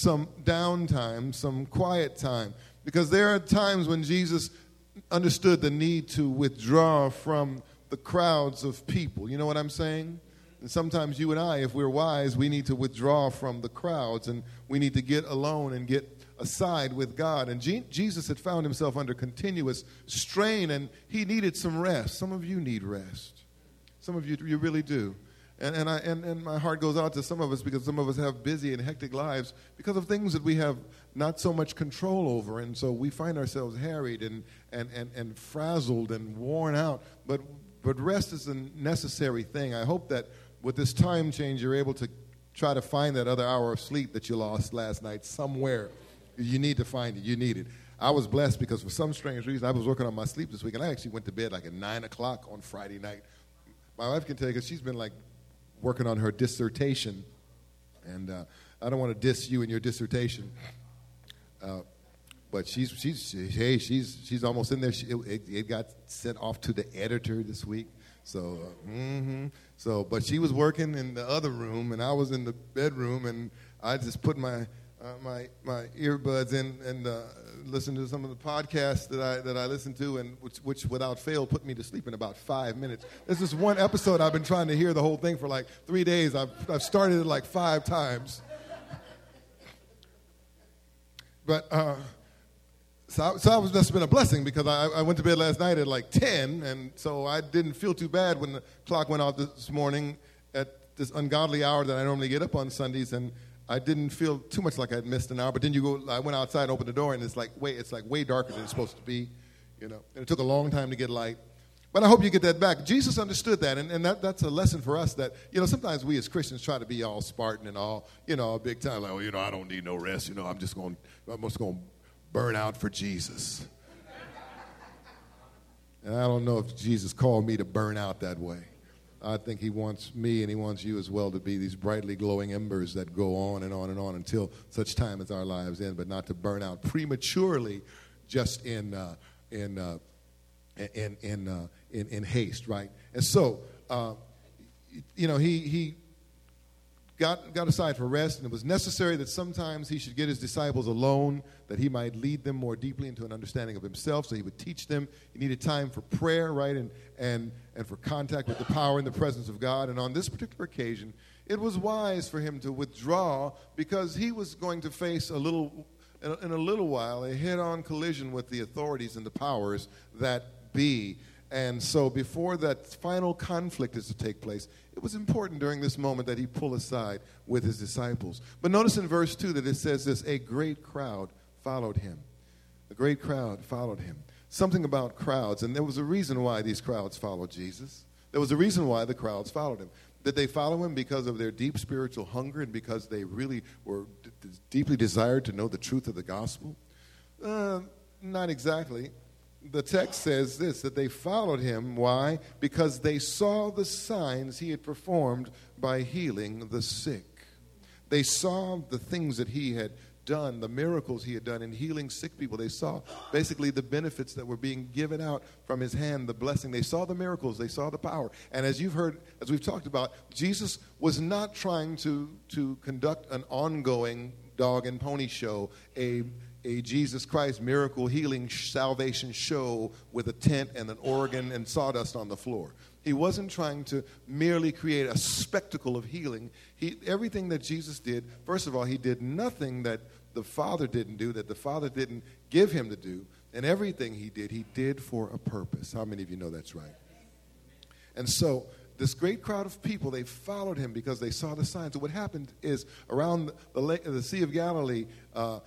some downtime, some quiet time. Because there are times when Jesus understood the need to withdraw from the crowds of people. You know what I'm saying? And sometimes you and I, if we're wise, we need to withdraw from the crowds and we need to get alone and get aside with God. And Je- Jesus had found himself under continuous strain and he needed some rest. Some of you need rest. Some of you, you really do. And, and, I, and, and my heart goes out to some of us because some of us have busy and hectic lives because of things that we have not so much control over. And so we find ourselves harried and, and, and, and frazzled and worn out. But, but rest is a necessary thing. I hope that with this time change, you're able to try to find that other hour of sleep that you lost last night somewhere. You need to find it. You need it. I was blessed because for some strange reason, I was working on my sleep this week, and I actually went to bed like at 9 o'clock on Friday night. My wife can tell you because she's been like working on her dissertation. And uh, I don't want to diss you in your dissertation. Uh, but she's, she's, she, hey, she's, she's almost in there. She, it, it, got sent off to the editor this week. So, uh, mm-hmm. so, but she was working in the other room, and I was in the bedroom, and I just put my uh, my my earbuds in and uh, listen to some of the podcasts that I that I listen to, and which, which without fail put me to sleep in about five minutes. This is one episode I've been trying to hear the whole thing for like three days. I've I've started it like five times, but. Uh, so, I, so I was that's been a blessing because I, I went to bed last night at like 10, and so I didn't feel too bad when the clock went off this morning at this ungodly hour that I normally get up on Sundays, and I didn't feel too much like I'd missed an hour. But then you go, I went outside, and opened the door, and it's like way, it's like way darker than it's supposed to be, you know. And it took a long time to get light. But I hope you get that back. Jesus understood that, and, and that, that's a lesson for us that, you know, sometimes we as Christians try to be all Spartan and all, you know, big time, like, oh, you know, I don't need no rest, you know, I'm just going, I'm just going to burn out for Jesus. And I don't know if Jesus called me to burn out that way. I think he wants me and he wants you as well to be these brightly glowing embers that go on and on and on until such time as our lives end, but not to burn out prematurely just in, uh, in, uh, in, in, uh, in, in, haste, right? And so, uh, you know, he, he got, got aside for rest, and it was necessary that sometimes he should get his disciples alone, that he might lead them more deeply into an understanding of himself, so he would teach them. He needed time for prayer, right, and, and, and for contact with the power and the presence of God. And on this particular occasion, it was wise for him to withdraw because he was going to face a little, in a little while, a head on collision with the authorities and the powers that be. And so, before that final conflict is to take place, it was important during this moment that he pull aside with his disciples. But notice in verse 2 that it says this a great crowd followed him. A great crowd followed him. Something about crowds, and there was a reason why these crowds followed Jesus. There was a reason why the crowds followed him. Did they follow him because of their deep spiritual hunger and because they really were d- deeply desired to know the truth of the gospel? Uh, not exactly the text says this that they followed him. Why? Because they saw the signs he had performed by healing the sick. They saw the things that he had done, the miracles he had done in healing sick people. They saw basically the benefits that were being given out from his hand, the blessing. They saw the miracles, they saw the power. And as you've heard, as we've talked about, Jesus was not trying to, to conduct an ongoing dog and pony show, a a Jesus Christ miracle healing salvation show with a tent and an organ and sawdust on the floor. He wasn't trying to merely create a spectacle of healing. He, everything that Jesus did, first of all, he did nothing that the Father didn't do, that the Father didn't give him to do. And everything he did, he did for a purpose. How many of you know that's right? And so, this great crowd of people, they followed him because they saw the signs. So what happened is around the, lake, the Sea of Galilee, uh,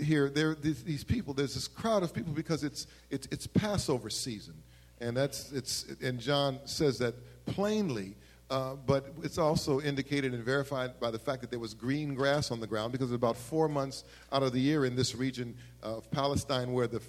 here, there these people. There's this crowd of people because it's it's it's Passover season, and that's it's and John says that plainly. Uh, but it's also indicated and verified by the fact that there was green grass on the ground because about four months out of the year in this region of Palestine where the,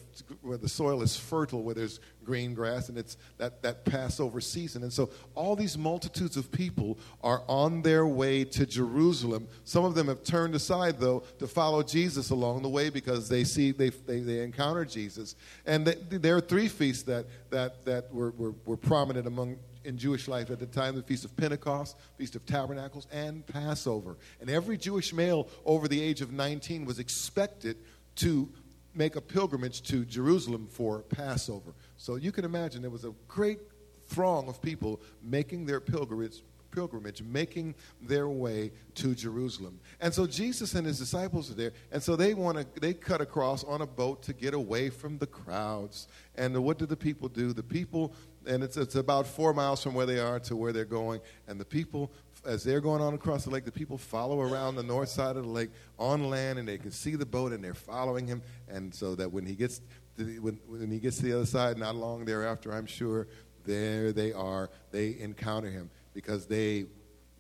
where the soil is fertile, where there's green grass, and it's that, that Passover season. And so all these multitudes of people are on their way to Jerusalem. Some of them have turned aside, though, to follow Jesus along the way because they see, they, they, they encounter Jesus. And they, there are three feasts that, that, that were, were, were prominent among in Jewish life at the time the Feast of Pentecost, Feast of Tabernacles, and Passover. And every Jewish male over the age of 19 was expected to make a pilgrimage to Jerusalem for Passover. So you can imagine there was a great throng of people making their pilgrimage pilgrimage, making their way to Jerusalem. And so Jesus and his disciples are there, and so they want to they cut across on a boat to get away from the crowds. And what do the people do? The people, and it's it's about four miles from where they are to where they're going, and the people. As they're going on across the lake, the people follow around the north side of the lake on land, and they can see the boat, and they're following him. And so that when he gets the, when, when he gets to the other side, not long thereafter, I'm sure, there they are. They encounter him because they,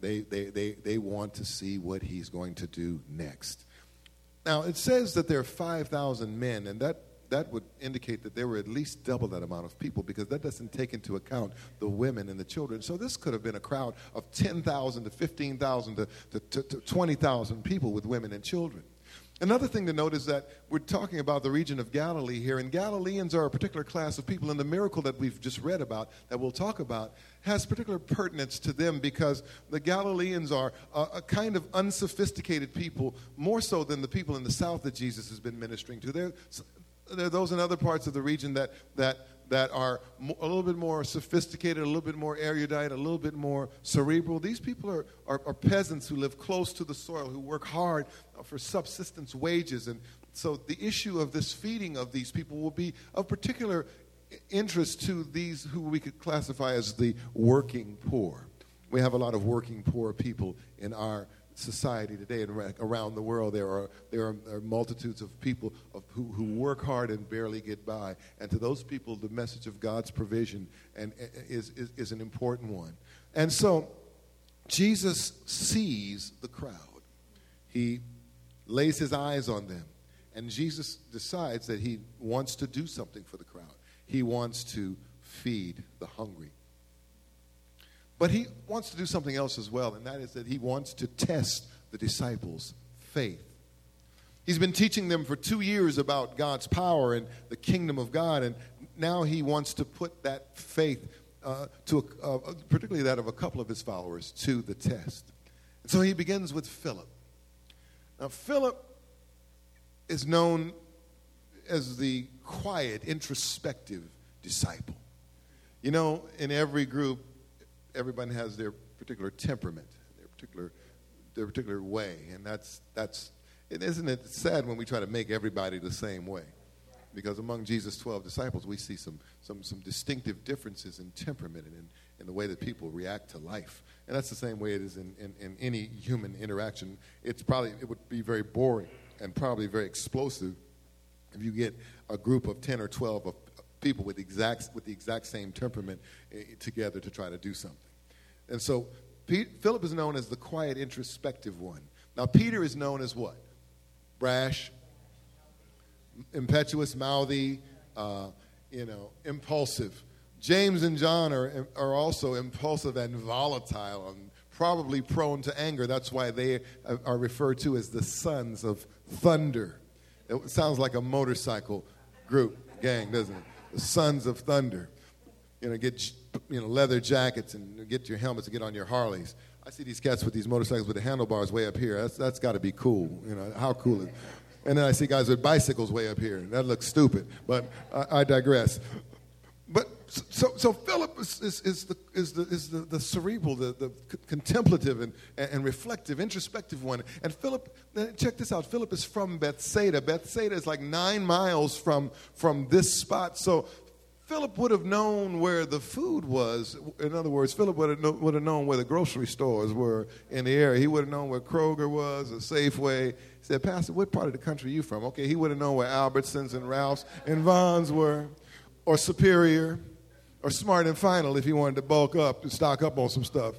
they, they, they, they want to see what he's going to do next. Now, it says that there are 5,000 men, and that, that would indicate that there were at least double that amount of people because that doesn't take into account the women and the children. So this could have been a crowd of 10,000 to 15,000 to, to, to, to 20,000 people with women and children. Another thing to note is that we're talking about the region of Galilee here, and Galileans are a particular class of people, and the miracle that we've just read about, that we'll talk about, has particular pertinence to them because the Galileans are a, a kind of unsophisticated people, more so than the people in the south that Jesus has been ministering to. They're, there are those in other parts of the region that, that that are a little bit more sophisticated, a little bit more erudite, a little bit more cerebral. These people are, are, are peasants who live close to the soil, who work hard for subsistence wages. And so the issue of this feeding of these people will be of particular interest to these who we could classify as the working poor. We have a lot of working poor people in our society today and around the world, there are, there are, there are multitudes of people of, who, who work hard and barely get by. And to those people, the message of God's provision and, is, is, is an important one. And so Jesus sees the crowd. He lays his eyes on them. And Jesus decides that he wants to do something for the crowd. He wants to feed the hungry. But he wants to do something else as well, and that is that he wants to test the disciples' faith. He's been teaching them for two years about God's power and the kingdom of God, and now he wants to put that faith, uh, to a, uh, particularly that of a couple of his followers, to the test. And so he begins with Philip. Now, Philip is known as the quiet, introspective disciple. You know, in every group, everybody has their particular temperament, their particular, their particular way, and that's that's. Isn't it sad when we try to make everybody the same way? Because among Jesus' 12 disciples, we see some, some, some distinctive differences in temperament and in, in the way that people react to life. And that's the same way it is in, in, in any human interaction. It's probably, it would be very boring and probably very explosive if you get a group of 10 or 12 of people with, exact, with the exact same temperament eh, together to try to do something. And so Pete, Philip is known as the quiet, introspective one. Now, Peter is known as what? Brash, impetuous, mouthy, uh, you know, impulsive. James and John are, are also impulsive and volatile and probably prone to anger. That's why they are referred to as the sons of thunder. It sounds like a motorcycle group, gang, doesn't it? The sons of thunder. You know, get you know, leather jackets and get your helmets and get on your Harleys. I see these cats with these motorcycles with the handlebars way up here. That's, that's got to be cool. You know, how cool is And then I see guys with bicycles way up here. That looks stupid, but I, I digress. But so, so Philip is, is, is, the, is, the, is the, the cerebral, the, the contemplative and, and reflective, introspective one. And Philip, uh, check this out. Philip is from Bethsaida. Bethsaida is like nine miles from, from this spot. So Philip would have known where the food was. In other words, Philip would have, know, would have known where the grocery stores were in the area. He would have known where Kroger was, or Safeway. He said, Pastor, what part of the country are you from? Okay, he would have known where Albertsons and Ralph's and Vons were, or Superior, or Smart and Final if he wanted to bulk up and stock up on some stuff.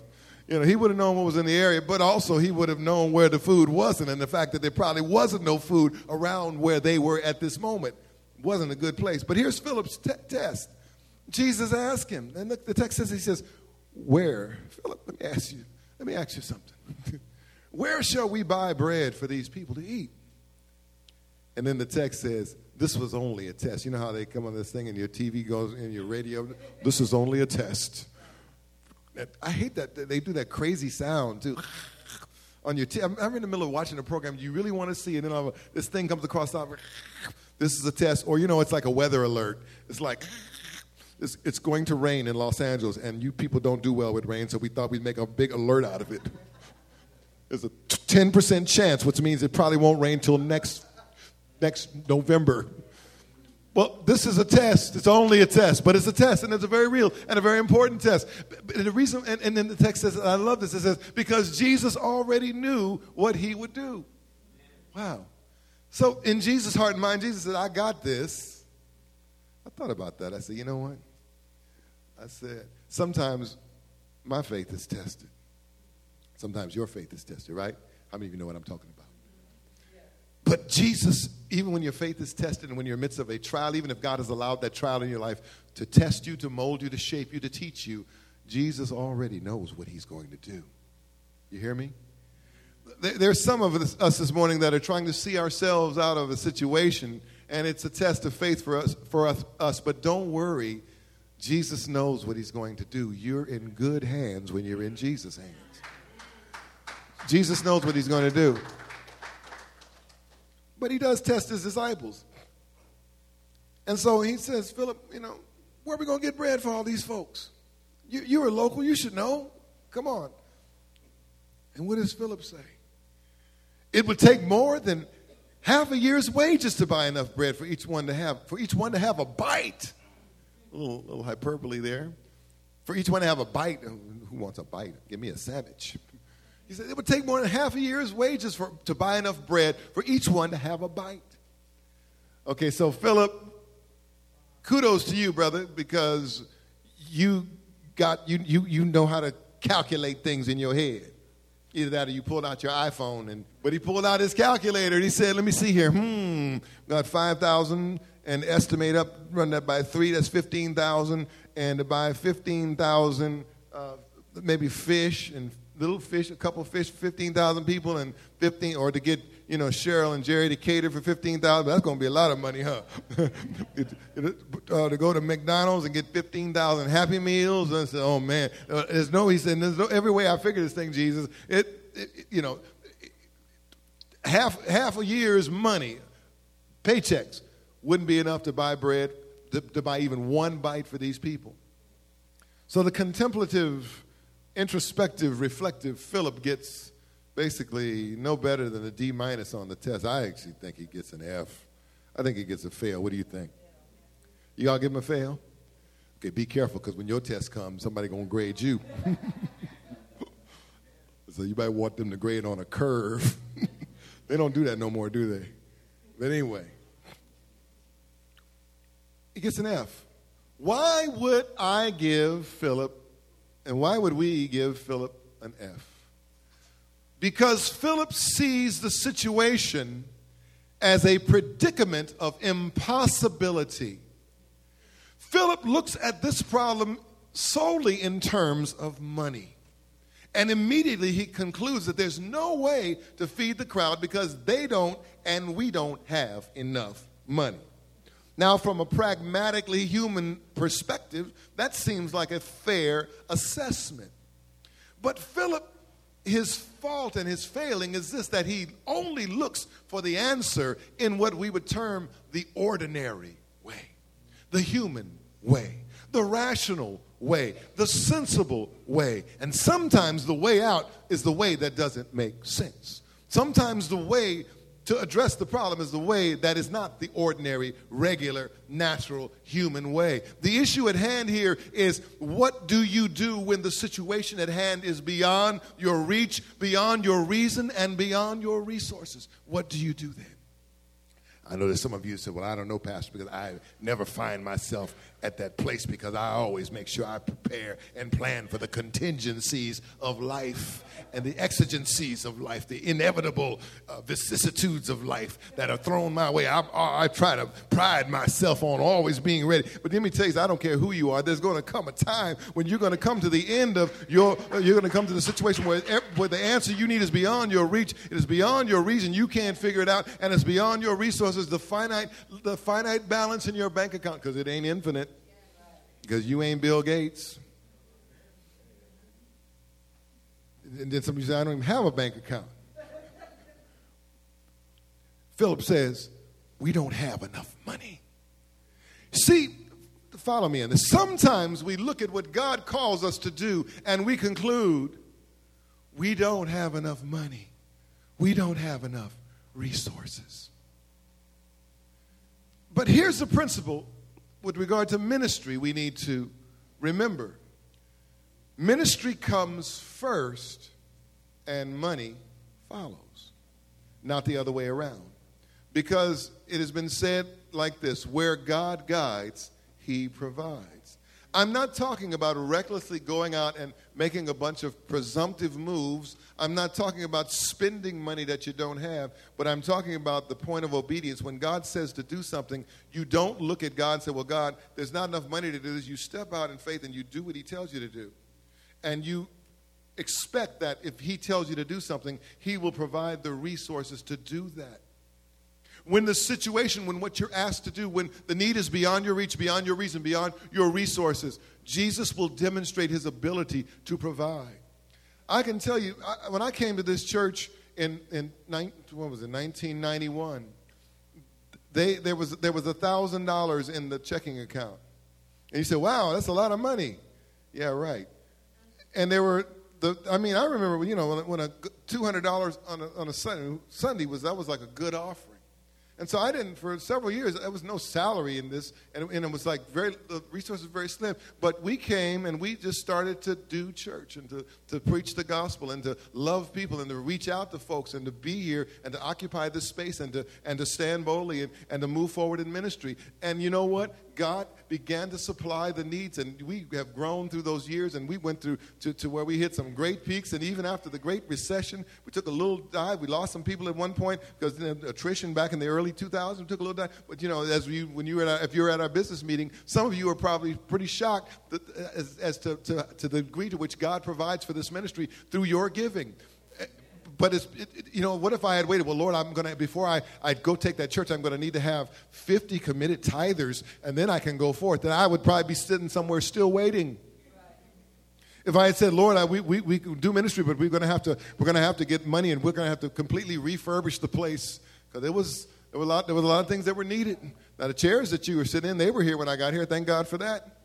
You know, he would have known what was in the area, but also he would have known where the food wasn't and the fact that there probably wasn't no food around where they were at this moment wasn't a good place. But here's Philip's t- test. Jesus asked him, and the, the text says, he says, Where? Philip, let me ask you, let me ask you something. Where shall we buy bread for these people to eat? And then the text says, This was only a test. You know how they come on this thing and your TV goes and your radio? This is only a test. I hate that they do that crazy sound too. On your, t- I'm, I'm in the middle of watching a program you really want to see, and then this thing comes across. This is a test, or you know, it's like a weather alert. It's like it's, it's going to rain in Los Angeles, and you people don't do well with rain, so we thought we'd make a big alert out of it. There's a 10% chance, which means it probably won't rain till next next November. Well, this is a test. It's only a test, but it's a test, and it's a very real and a very important test. And the reason, and, and then the text says, I love this. It says because Jesus already knew what he would do. Wow. So in Jesus' heart and mind, Jesus said, "I got this." I thought about that. I said, "You know what?" I said, "Sometimes my faith is tested. Sometimes your faith is tested, right? How many of you know what I'm talking about?" But Jesus, even when your faith is tested and when you're in the midst of a trial, even if God has allowed that trial in your life to test you, to mold you, to shape you, to teach you, Jesus already knows what he's going to do. You hear me? There's some of us this morning that are trying to see ourselves out of a situation, and it's a test of faith for us, for us, us. But don't worry, Jesus knows what he's going to do. You're in good hands when you're in Jesus' hands. Jesus knows what he's going to do. But he does test his disciples. And so he says, Philip, you know, where are we going to get bread for all these folks? You, you're a local, you should know. Come on. And what does Philip say? It would take more than half a year's wages to buy enough bread for each one to have, for each one to have a bite. A little, little hyperbole there. For each one to have a bite. Oh, who wants a bite? Give me a sandwich. He said it would take more than half a year's wages for, to buy enough bread for each one to have a bite. Okay, so Philip, kudos to you, brother, because you got you you you know how to calculate things in your head. Either that or you pulled out your iPhone and but he pulled out his calculator and he said, Let me see here. Hmm, got five thousand and estimate up, run that by three, that's fifteen thousand, and to buy fifteen thousand uh, maybe fish and little fish, a couple fish, 15,000 people, and 15, or to get, you know, Cheryl and Jerry to cater for 15,000, that's going to be a lot of money, huh? uh, to go to McDonald's and get 15,000 Happy Meals, and say, oh man, uh, there's no, he said, there's no, every way I figure this thing, Jesus, it, it you know, half, half a year's money, paychecks, wouldn't be enough to buy bread, to, to buy even one bite for these people. So the contemplative introspective, reflective Philip gets basically no better than a D minus on the test. I actually think he gets an F. I think he gets a fail. What do you think? You all give him a fail? Okay, be careful because when your test comes, somebody gonna grade you. so you might want them to grade on a curve. they don't do that no more, do they? But anyway, he gets an F. Why would I give Philip and why would we give Philip an F? Because Philip sees the situation as a predicament of impossibility. Philip looks at this problem solely in terms of money. And immediately he concludes that there's no way to feed the crowd because they don't and we don't have enough money. Now, from a pragmatically human perspective, that seems like a fair assessment. But Philip, his fault and his failing is this that he only looks for the answer in what we would term the ordinary way, the human way, the rational way, the sensible way. And sometimes the way out is the way that doesn't make sense. Sometimes the way to address the problem is the way that is not the ordinary, regular, natural human way. The issue at hand here is what do you do when the situation at hand is beyond your reach, beyond your reason, and beyond your resources? What do you do then? I know that some of you said, Well, I don't know, Pastor, because I never find myself at that place because I always make sure I prepare and plan for the contingencies of life and the exigencies of life, the inevitable uh, vicissitudes of life that are thrown my way. I, I, I, try to pride myself on always being ready. But let me tell you, I don't care who you are. There's going to come a time when you're going to come to the end of your. Uh, you're going to come to the situation where, where the answer you need is beyond your reach. It is beyond your reason. You can't figure it out, and it's beyond your resources. The finite, the finite balance in your bank account because it ain't infinite. Because you ain't Bill Gates. And then somebody said, I don't even have a bank account. Philip says, We don't have enough money. See, follow me in this. Sometimes we look at what God calls us to do and we conclude we don't have enough money, we don't have enough resources. But here's the principle with regard to ministry we need to remember ministry comes first and money follows, not the other way around. Because it has been said like this where God guides, he provides. I'm not talking about recklessly going out and making a bunch of presumptive moves. I'm not talking about spending money that you don't have, but I'm talking about the point of obedience. When God says to do something, you don't look at God and say, Well, God, there's not enough money to do this. You step out in faith and you do what He tells you to do. And you expect that if He tells you to do something, He will provide the resources to do that when the situation, when what you're asked to do, when the need is beyond your reach, beyond your reason, beyond your resources, Jesus will demonstrate his ability to provide. I can tell you, I, when I came to this church in, in what was it, 1991, they, there was there was thousand dollars in the checking account, and you said, "Wow, that's a lot of money." Yeah, right. And there were the. I mean, I remember you know when, when a two hundred dollars on a, on a Sunday, Sunday was that was like a good offering. And so I didn't, for several years, there was no salary in this, and, and, it was like very, the resources were very slim. But we came and we just started to do church and to, to preach the gospel and to love people and to reach out to folks and to be here and to occupy this space and to, and to stand boldly and, and to move forward in ministry. And you know what? God began to supply the needs, and we have grown through those years, and we went through to, to where we hit some great peaks, and even after the Great Recession, we took a little dive. We lost some people at one point because you know, attrition back in the early 2000s, we took a little dive. But you know, as we, when you were our, if you were at our business meeting, some of you are probably pretty shocked that, as, as to, to, to the degree to which God provides for this ministry through your giving but it's, it, you know, what if I had waited? Well, Lord, I'm going to, before I, I go take that church, I'm going to need to have 50 committed tithers, and then I can go forth. Then I would probably be sitting somewhere still waiting. If I had said, Lord, I, we, we, we do ministry, but we're going to have to, we're going to have to get money and we're going to have to completely refurbish the place because there was, there, was a lot, there was a lot of things that were needed. Now, the chairs that you were sitting in, they were here when I got here. Thank God for that.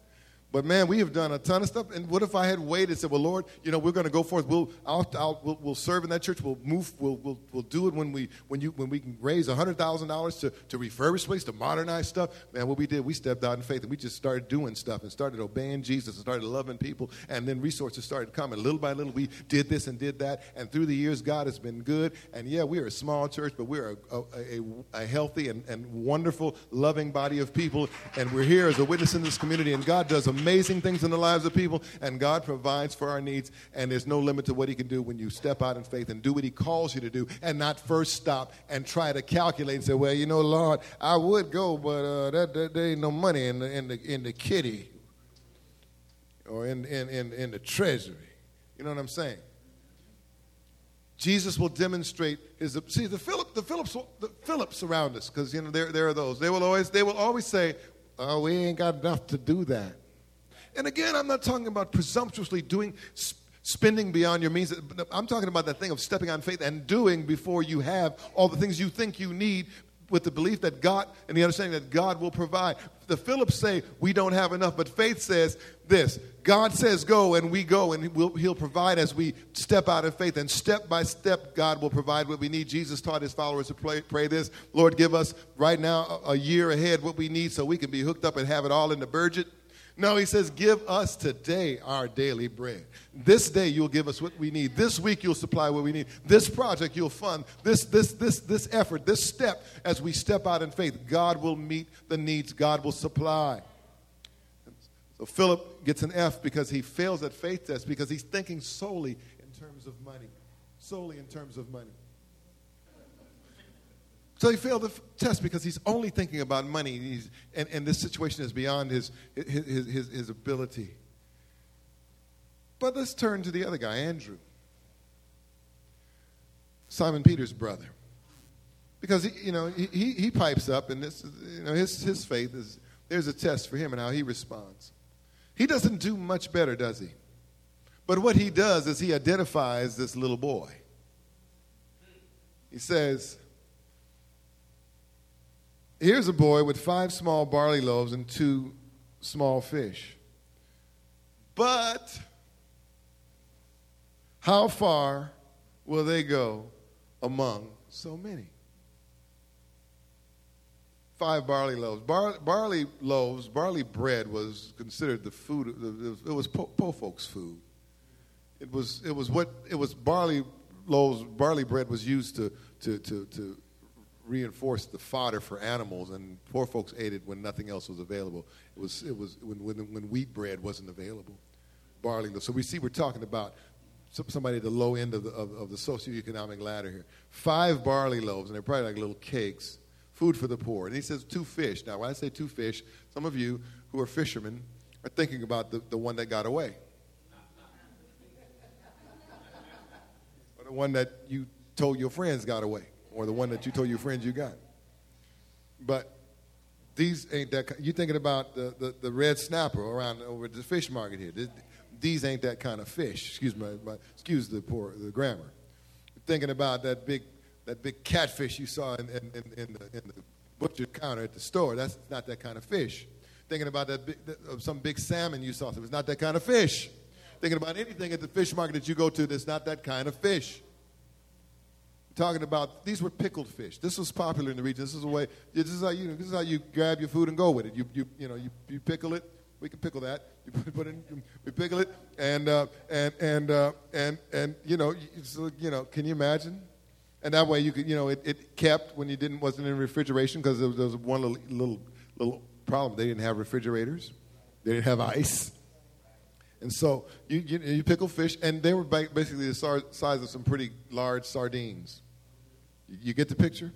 But man, we have done a ton of stuff. And what if I had waited and said, well, Lord, you know, we're going to go forth. We'll, I'll, I'll, we'll, we'll, serve in that church. We'll move. We'll, we'll, we'll do it when we, when you, when we can raise $100,000 to, to refurbish place, to modernize stuff. Man, what we did, we stepped out in faith and we just started doing stuff and started obeying Jesus and started loving people. And then resources started coming. Little by little, we did this and did that. And through the years, God has been good. And yeah, we are a small church, but we're a, a, a, a healthy and, and wonderful, loving body of people. And we're here as a witness in this community. And God does amazing things in the lives of people, and God provides for our needs, and there's no limit to what He can do when you step out in faith and do what He calls you to do, and not first stop and try to calculate and say, well, you know, Lord, I would go, but uh, that, that, there ain't no money in the, in the, in the kitty or in, in, in, in the treasury. You know what I'm saying? Jesus will demonstrate his see the Philip the Phillips the Phillips around us because you know there, there are those they will always they will always say oh we ain't got enough to do that and again, I'm not talking about presumptuously doing, spending beyond your means. I'm talking about that thing of stepping on faith and doing before you have all the things you think you need with the belief that God and the understanding that God will provide. The Phillips say we don't have enough, but faith says this God says go, and we go, and we'll, He'll provide as we step out in faith. And step by step, God will provide what we need. Jesus taught His followers to pray, pray this Lord, give us right now a, a year ahead what we need so we can be hooked up and have it all in the budget. No, he says, Give us today our daily bread. This day you'll give us what we need. This week you'll supply what we need. This project you'll fund. This, this, this, this effort, this step, as we step out in faith, God will meet the needs, God will supply. So Philip gets an F because he fails at faith test because he's thinking solely in terms of money. Solely in terms of money. So he failed the test because he's only thinking about money, and, and this situation is beyond his, his, his, his ability. But let's turn to the other guy, Andrew. Simon Peter's brother. Because, he, you know, he, he pipes up, and this, you know, his, his faith is, there's a test for him and how he responds. He doesn't do much better, does he? But what he does is he identifies this little boy. He says, Here's a boy with five small barley loaves and two small fish. But how far will they go among so many? Five barley loaves. Bar, barley loaves, barley bread was considered the food, it was po, po folks' food. It was, it was what, it was barley loaves, barley bread was used to, to, to, to reinforce the fodder for animals, and poor folks ate it when nothing else was available. It was, it was when, when, when wheat bread wasn't available. Barley. So we see we're talking about somebody at the low end of the, of, of the socioeconomic ladder here. Five barley loaves, and they're probably like little cakes, food for the poor. And he says two fish. Now, when I say two fish, some of you who are fishermen are thinking about the, the one that got away. or the one that you told your friends got away or the one that you told your friends you got. But these ain't that. You're thinking about the, the, the, red snapper around over the fish market here? These ain't that kind of fish. Excuse my, my excuse the poor the grammar. You're thinking about that big that big catfish you saw in, in, in, in the, in the butcher counter at the store. That's not that kind of fish. Thinking about that big, some big salmon you saw. It's not that kind of fish. Thinking about anything at the fish market that you go to that's not that kind of fish talking about these were pickled fish. This was popular in the region. This is a way. This is how you. This is how you grab your food and go with it. You you you know you, you pickle it. We can pickle that. You put, put in. We pickle it and uh, and and uh, and and you know you, you know. Can you imagine? And that way you could you know it, it kept when you didn't wasn't in refrigeration because there, there was one little little little problem. They didn't have refrigerators. They didn't have ice. And so you, you, you, pickle fish, and they were basically the size of some pretty large sardines. You get the picture?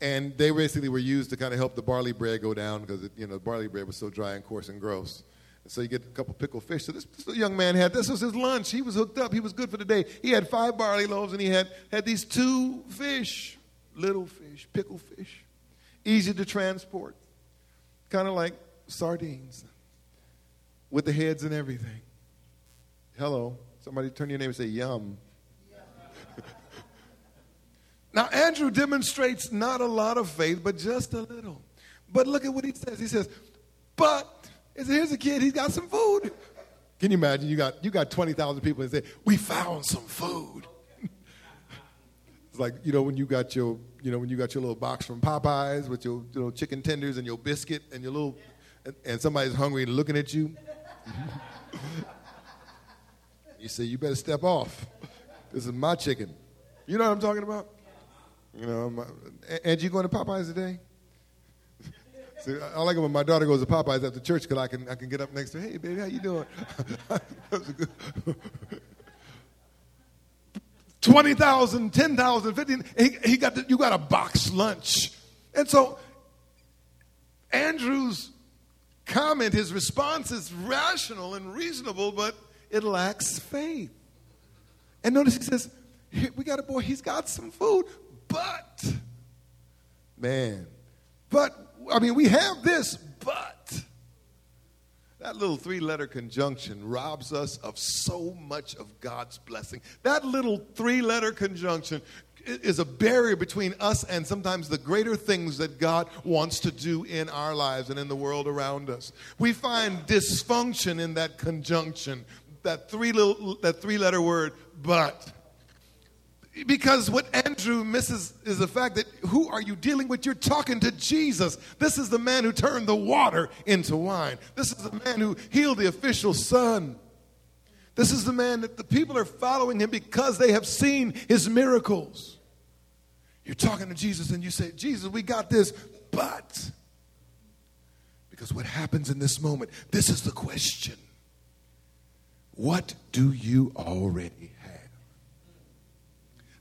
And they basically were used to kind of help the barley bread go down because you know the barley bread was so dry and coarse and gross. And so you get a couple pickled fish. So this, this young man had this was his lunch. He was hooked up. He was good for the day. He had five barley loaves and he had had these two fish, little fish, pickled fish, easy to transport, kind of like sardines, with the heads and everything. Hello, somebody turn your name and say yum. Now, Andrew demonstrates not a lot of faith, but just a little. But look at what he says. He says, but here's a kid, he's got some food. Can you imagine? You got, you got 20,000 people and say, we found some food. it's like, you know, when you got your, you know, when you got your little box from Popeyes with your you know, chicken tenders and your biscuit and your little, and, and somebody's hungry looking at you. you say, you better step off. This is my chicken. You know what I'm talking about? You know, my, uh, and you going to Popeyes today? See, I like it when my daughter goes to Popeyes after church because I can I can get up next to her. Hey, baby, how you doing? Twenty thousand, ten thousand, fifteen. He, he got you got a box lunch, and so Andrew's comment, his response is rational and reasonable, but it lacks faith. And notice he says, "We got a boy. He's got some food, but, man, but, I mean, we have this, but. That little three letter conjunction robs us of so much of God's blessing. That little three letter conjunction is a barrier between us and sometimes the greater things that God wants to do in our lives and in the world around us. We find dysfunction in that conjunction, that three little that three letter word but. Because what Andrew misses is the fact that who are you dealing with? You're talking to Jesus. This is the man who turned the water into wine. This is the man who healed the official son. This is the man that the people are following him because they have seen his miracles. You're talking to Jesus and you say, Jesus, we got this, but. Because what happens in this moment, this is the question What do you already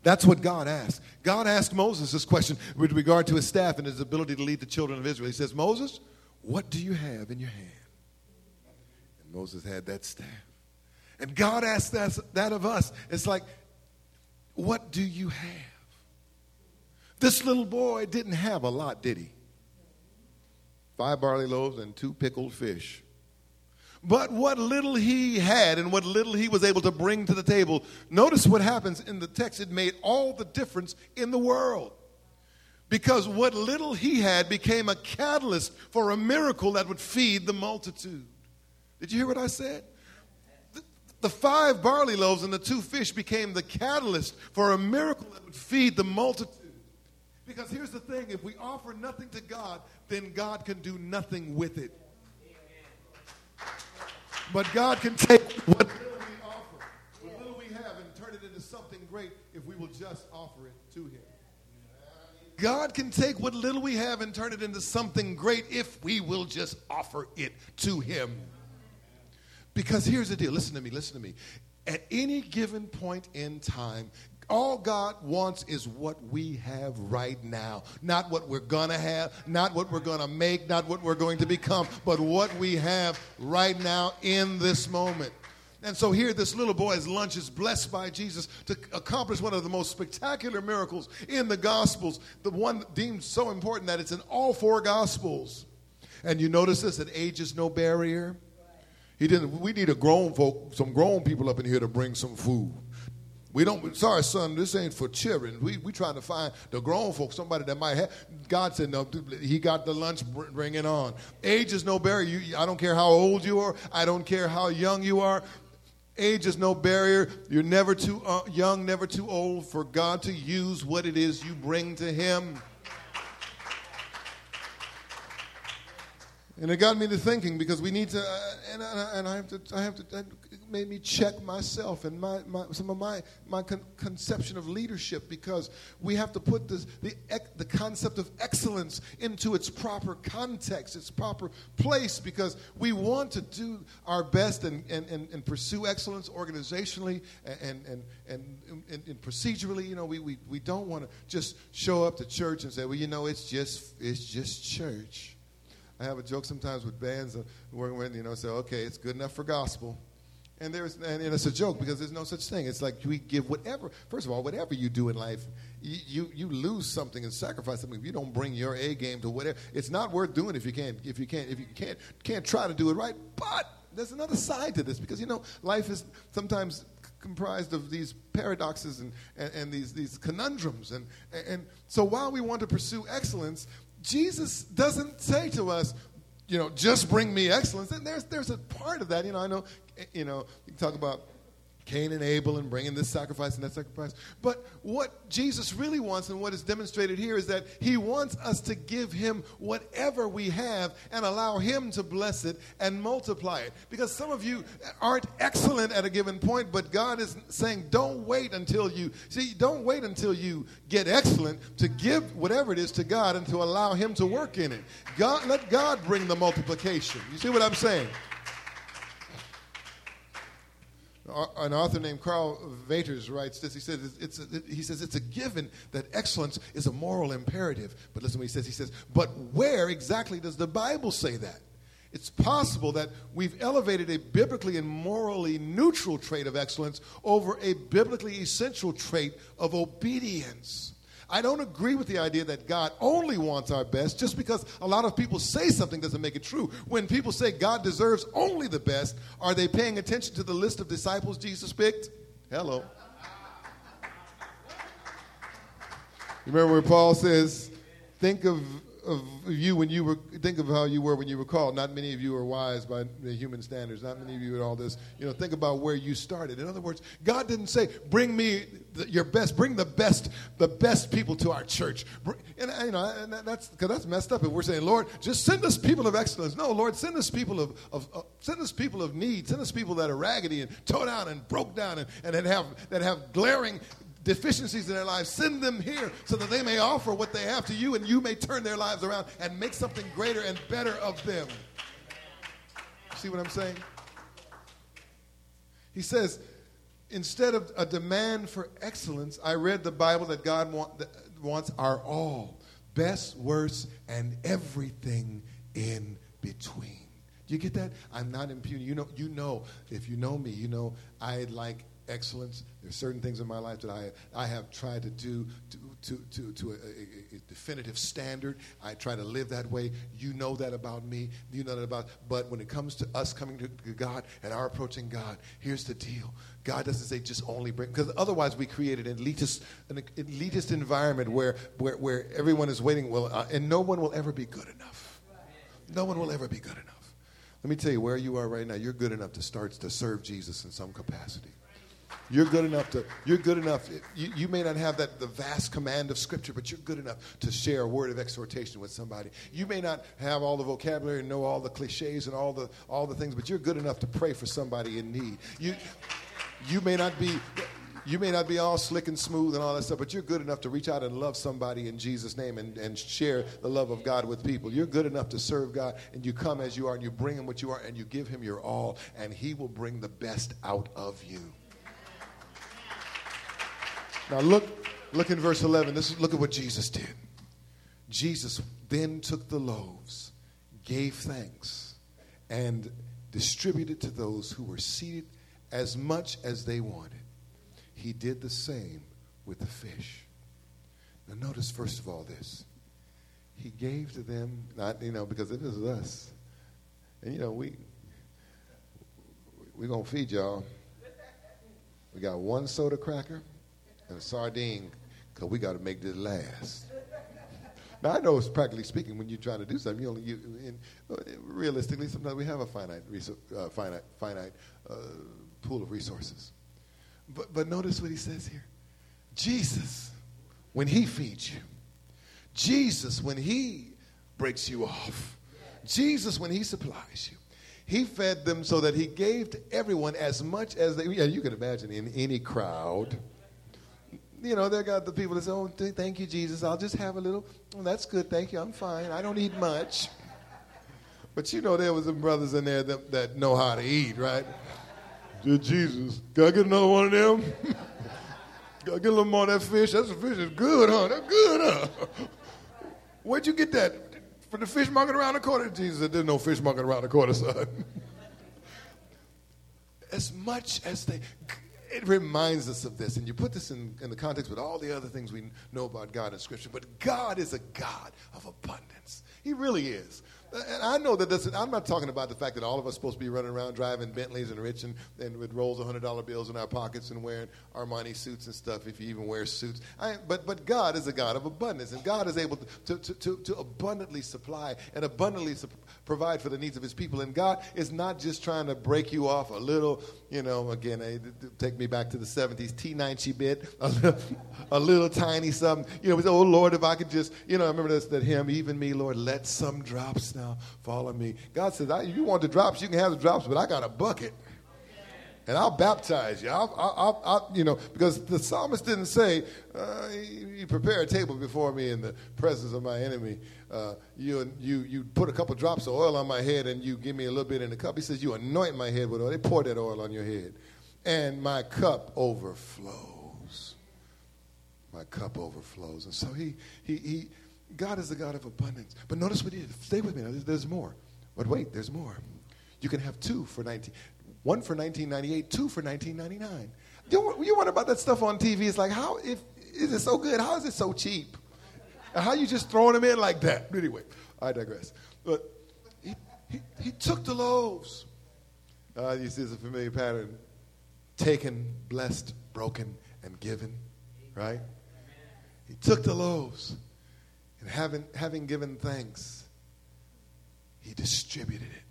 that's what God asked. God asked Moses this question with regard to his staff and his ability to lead the children of Israel. He says, Moses, what do you have in your hand? And Moses had that staff. And God asked that, that of us. It's like, what do you have? This little boy didn't have a lot, did he? Five barley loaves and two pickled fish. But what little he had and what little he was able to bring to the table, notice what happens in the text. It made all the difference in the world. Because what little he had became a catalyst for a miracle that would feed the multitude. Did you hear what I said? The, five barley loaves and the two fish became the catalyst for a miracle that would feed the multitude. Because here's the thing if we offer nothing to God, then God can do nothing with it. But God can take what little we offer, what little we have, and turn it into something great if we will just offer it to Him. God can take what little we have and turn it into something great if we will just offer it to Him. Because here's the deal listen to me, listen to me. At any given point in time, all God wants is what we have right now. Not what we're going to have, not what we're going to make, not what we're going to become, but what we have right now in this moment. And so here, this little boy's lunch is blessed by Jesus to accomplish one of the most spectacular miracles in the Gospels, the one deemed so important that it's in all four Gospels. And you notice this that age is no barrier. He didn't. We need a grown folk, some grown people up in here to bring some food. We don't, sorry, son, this ain't for children. We we trying to find the grown folks, somebody that might have. God said, no, he got the lunch, bring it on. Age is no barrier. You, I don't care how old you are. I don't care how young you are. Age is no barrier. You're never too uh, young, never too old for God to use what it is you bring to him. And it got me to thinking because we need to, uh, and, uh, and I have to, I have to, made me check myself and my, my some of my, my con- conception of leadership because we have to put this, the, the concept of excellence into its proper context, its proper place because we want to do our best and, and, and, and pursue excellence organizationally and, and, and, and, and procedurally. You know, we, we, we don't want to just show up to church and say, well, you know, it's just, it's just church. I have a joke sometimes with bands I'm working with, you know, say, okay, it's good enough for gospel. And there's and it's a joke because there's no such thing. It's like we give whatever. First of all, whatever you do in life, you, you, you lose something and sacrifice something if you don't bring your A game to whatever. It's not worth doing if you can't if you can't if you can't can't try to do it right. But there's another side to this because you know life is sometimes comprised of these paradoxes and, and, and these, these conundrums. And, and so while we want to pursue excellence, Jesus doesn't say to us, you know, just bring me excellence. And there's, there's a part of that. You know, I know, you know, you talk about Cain and Abel and bringing this sacrifice and that sacrifice. But what Jesus really wants and what is demonstrated here is that he wants us to give him whatever we have and allow him to bless it and multiply it. Because some of you aren't excellent at a given point, but God is saying, don't wait until you, see, don't wait until you get excellent to give whatever it is to God and to allow him to work in it. God, let God bring the multiplication. You see what I'm saying? An author named Karl Vaters writes this. He says it's, a, he says it's a given that excellence is a moral imperative. But listen what he says. He says, but where exactly does the Bible say that? It's possible that we've elevated a biblically and morally neutral trait of excellence over a biblically essential trait of obedience. I don't agree with the idea that God only wants our best just because a lot of people say something doesn't make it true. When people say God deserves only the best, are they paying attention to the list of disciples Jesus picked? Hello. Remember where Paul says, think of of you when you were think of how you were when you were called. Not many of you are wise by the human standards. Not many of you at all this. You know, think about where you started. In other words, God didn't say, "Bring me your best. Bring the best, the best people to our church." And you know, and that's because that's messed up. If we're saying, "Lord, just send us people of excellence," no, Lord, send us people of, of send us people of need. Send us people that are raggedy and tore down and broke down and, and that have that have glaring deficiencies in their lives, send them here so that they may offer what they have to you and you may turn their lives around and make something greater and better of them. See what I'm saying? He says, instead of a demand for excellence, I read the Bible that God want, that wants our all, best, worst, and everything in between. Do you get that? I'm not impugning. You know, you know, if you know me, you know I like excellence. There's certain things in my life that I, I have tried to do to, to, to, to a, a, a, definitive standard. I try to live that way. You know that about me. You know that about. But when it comes to us coming to God and our approaching God, here's the deal. God doesn't say just only bring, because otherwise we created an elitist, an elitist environment where, where, where everyone is waiting, well, uh, and no one will ever be good enough. No one will ever be good enough. Let me tell you where you are right now. You're good enough to start to serve Jesus in some capacity. You're good enough to, you're good enough. You, you may not have that, the vast command of Scripture, but you're good enough to share a word of exhortation with somebody. You may not have all the vocabulary and know all the cliches and all the, all the things, but you're good enough to pray for somebody in need. You, you may not be, you may not be all slick and smooth and all that stuff, but you're good enough to reach out and love somebody in Jesus' name and, and share the love of God with people. You're good enough to serve God, and you come as you are, and you bring Him what you are, and you give Him your all, and He will bring the best out of you. Now look, look in verse 11. This is, look at what Jesus did. Jesus then took the loaves, gave thanks, and distributed to those who were seated as much as they wanted. He did the same with the fish. Now, notice, first of all, this. He gave to them, not, you know, because it is us. And, you know, we, we're to feed y'all. We got one soda cracker and a sardine because we got to make this last. Now I know, it's practically speaking, when you're trying to do something, you only you, in, realistically sometimes we have a finite, uh, finite, finite uh, pool of resources. But, but notice what he says here Jesus, when he feeds you, Jesus, when he breaks you off, Jesus, when he supplies you, he fed them so that he gave to everyone as much as they, yeah, you can imagine in any crowd. You know, they got the people that say, Oh, thank you, Jesus. I'll just have a little. Oh, that's good. Thank you. I'm fine. I don't eat much. But you know, there was some brothers in there that, that know how to eat, right? Dear Jesus, can I get another one of them? can I get a little more of that fish? That fish is good, huh? That's good, huh? Where'd you get that? From the fish market around the corner? Jesus There's no fish market around the corner, son. as much as they it reminds us of this. And you put this in, in the context with all the other things we know about God in Scripture. But God is a God of abundance. He really is. And I know that this, I'm not talking about the fact that all of us are supposed to be running around driving Bentleys and rich and, and with rolls of $100 bills in our pockets and wearing Armani suits and stuff, if you even wear suits. I, but, but God is a God of abundance, and God is able to, to, to, to abundantly supply and abundantly su- provide for the needs of his people. And God is not just trying to break you off a little, you know, again, eh, take me back to the 70s, T90 bit, a little, a little tiny something. You know, we say, oh, Lord, if I could just, you know, I remember this, that hymn, even me, Lord, let some drops now fall on me. God says, if you want the drops, you can have the drops, but I got a bucket. And I'll baptize you. I'll, I'll, I'll, you know, because the psalmist didn't say, uh, "You prepare a table before me in the presence of my enemy." Uh, you, you, you put a couple drops of oil on my head, and you give me a little bit in the cup. He says, "You anoint my head with oil." They pour that oil on your head, and my cup overflows. My cup overflows, and so he, he, he God is the God of abundance. But notice what he did. Stay with me. Now, there's, there's more. But wait, there's more. You can have two for 19, one for 1998, two for 1999. You, you wonder about that stuff on TV. It's like, how if is it so good? How is it so cheap? How you just throwing them in like that? Anyway, I digress. But he, he, he took the loaves. Uh, you see, it's a familiar pattern. Taken, blessed, broken, and given. Right? He took the loaves. And having, having given thanks, he distributed it.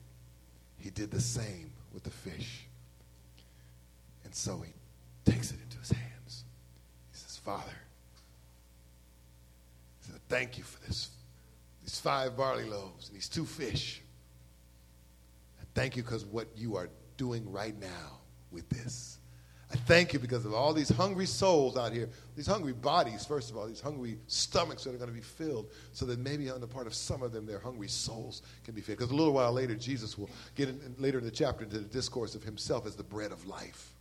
He did the same with the fish. And so he takes it into his hands. He says, Father, he says, thank you for this, these five barley loaves and these two fish. I thank you because what you are doing right now with this. I thank you because of all these hungry souls out here, these hungry bodies, first of all, these hungry stomachs that are going to be filled, so that maybe on the part of some of them, their hungry souls can be fed. Because a little while later, Jesus will get in, later in the chapter into the discourse of himself as the bread of life,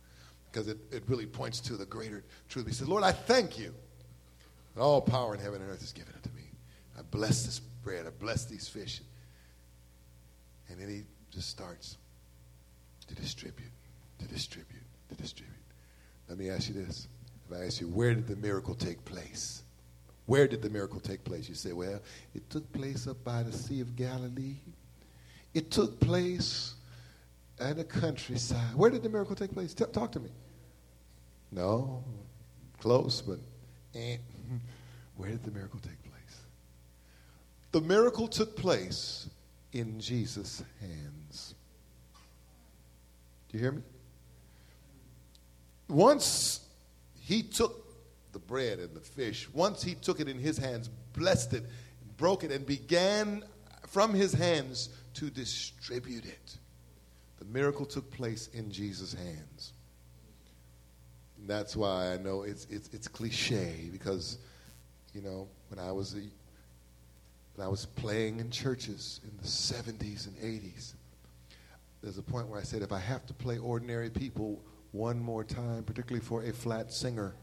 because it, it really points to the greater truth. He says, Lord, I thank you. All power in heaven and earth is given unto me. I bless this bread, I bless these fish. And then he just starts to distribute, to distribute, to distribute. Let me ask you this. If I ask you, where did the miracle take place? Where did the miracle take place? You say, well, it took place up by the Sea of Galilee. It took place at the countryside. Where did the miracle take place? T- talk to me. No, close, but eh. where did the miracle take place? The miracle took place in Jesus' hands. Do you hear me? Once he took the bread and the fish, once he took it in his hands, blessed it, broke it, and began from his hands to distribute it, the miracle took place in Jesus' hands. And that's why I know it's, it's, it's cliche because, you know, when I was a, when I was playing in churches in the 70s and 80s, there's a point where I said, if I have to play ordinary people one more time, particularly for a flat singer,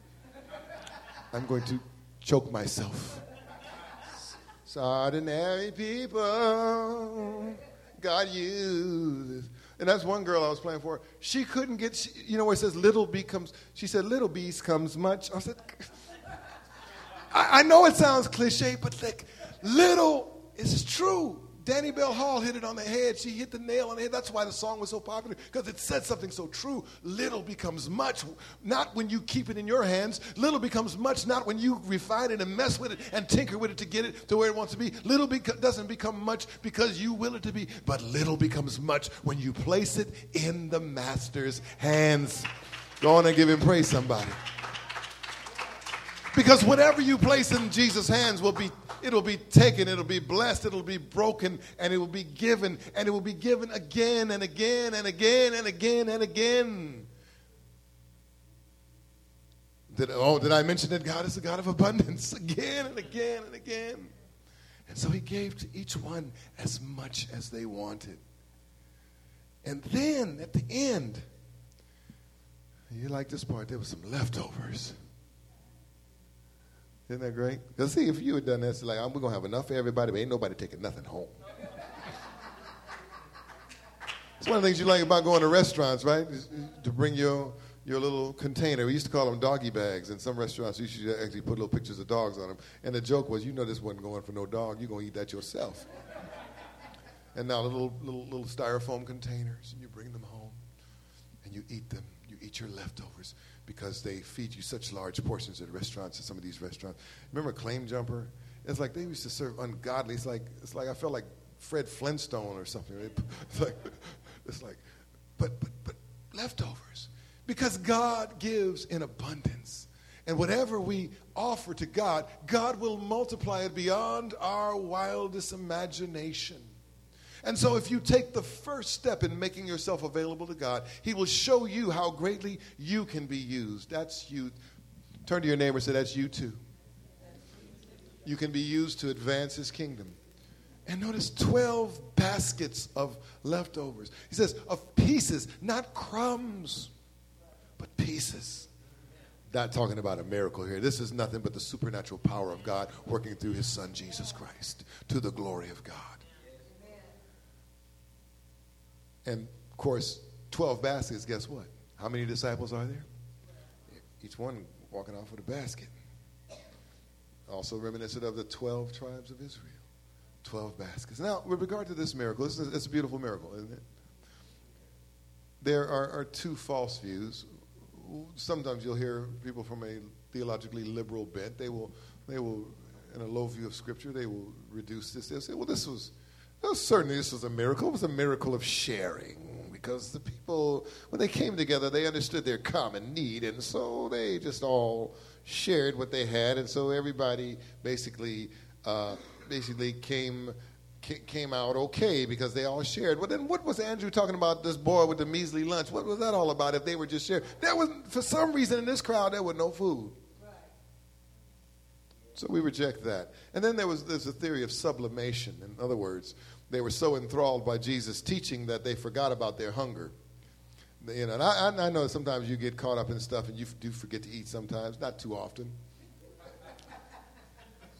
I'm going to choke myself. Ordinary people, God uses. And that's one girl I was playing for. She couldn't get, she, you know, where it says little becomes, she said, little beast comes much. I said, I, I know it sounds cliche, but like, little is true. Danniebelle Hall hit it on the head. She hit the nail on the head. That's why the song was so popular, because it said something so true. Little becomes much, not when you keep it in your hands. Little becomes much, not when you refine it and mess with it and tinker with it to get it to where it wants to be. Little doesn't become much because you will it to be, but little becomes much when you place it in the Master's hands. Go on and give him praise, somebody. Because whatever you place in Jesus' hands will be it'll be taken, it'll be blessed, it'll be broken, and it will be given, and it will be given again and again and again and again and again. Did, oh, did I mention that God is a God of abundance again and again and again? And so he gave to each one as much as they wanted. And then at the end, you like this part, there was some leftovers. Isn't that great? Because see, if you had done this, like, we're to have enough for everybody, but ain't nobody taking nothing home. it's one of the things you like about going to restaurants, right? To bring your, your little container. We used to call them doggy bags. In some restaurants, you should actually put little pictures of dogs on them. And the joke was, you know this wasn't going for no dog. You're to eat that yourself. and now little, little, little styrofoam containers, and you bring them home, and you eat them. You eat your leftovers because they feed you such large portions at restaurants at some of these restaurants. Remember Claim Jumper? It's like they used to serve ungodly. It's like it's like I felt like Fred Flintstone or something. It's like it's like, but but but leftovers because God gives in abundance. And whatever we offer to God, God will multiply it beyond our wildest imagination. And so, if you take the first step in making yourself available to God, He will show you how greatly you can be used. That's you. Turn to your neighbor and say, That's you too. You can be used to advance His kingdom. And notice 12 baskets of leftovers. He says, of pieces, not crumbs, but pieces. Not talking about a miracle here. This is nothing but the supernatural power of God working through His Son, Jesus Christ, to the glory of God. And of course, 12 baskets, guess what? How many disciples are there? Each one walking off with a basket. Also reminiscent of the 12 tribes of Israel. 12 baskets. Now, with regard to this miracle, this is, it's a beautiful miracle, isn't it? There are, are two false views. Sometimes you'll hear people from a theologically liberal bent. They will, they will, in a low view of Scripture, they will reduce this. They'll say, well, this was well, certainly, this was a miracle. It was a miracle of sharing because the people, when they came together, they understood their common need, and so they just all shared what they had, and so everybody basically, uh, basically came came out okay because they all shared. Well, then what was Andrew talking about? This boy with the measly lunch. What was that all about? If they were just sharing, there was for some reason in this crowd there was no food. So we reject that. And then there was there's a theory of sublimation. In other words, they were so enthralled by Jesus' teaching that they forgot about their hunger. You know, and I, I know sometimes you get caught up in stuff and you do forget to eat sometimes, not too often.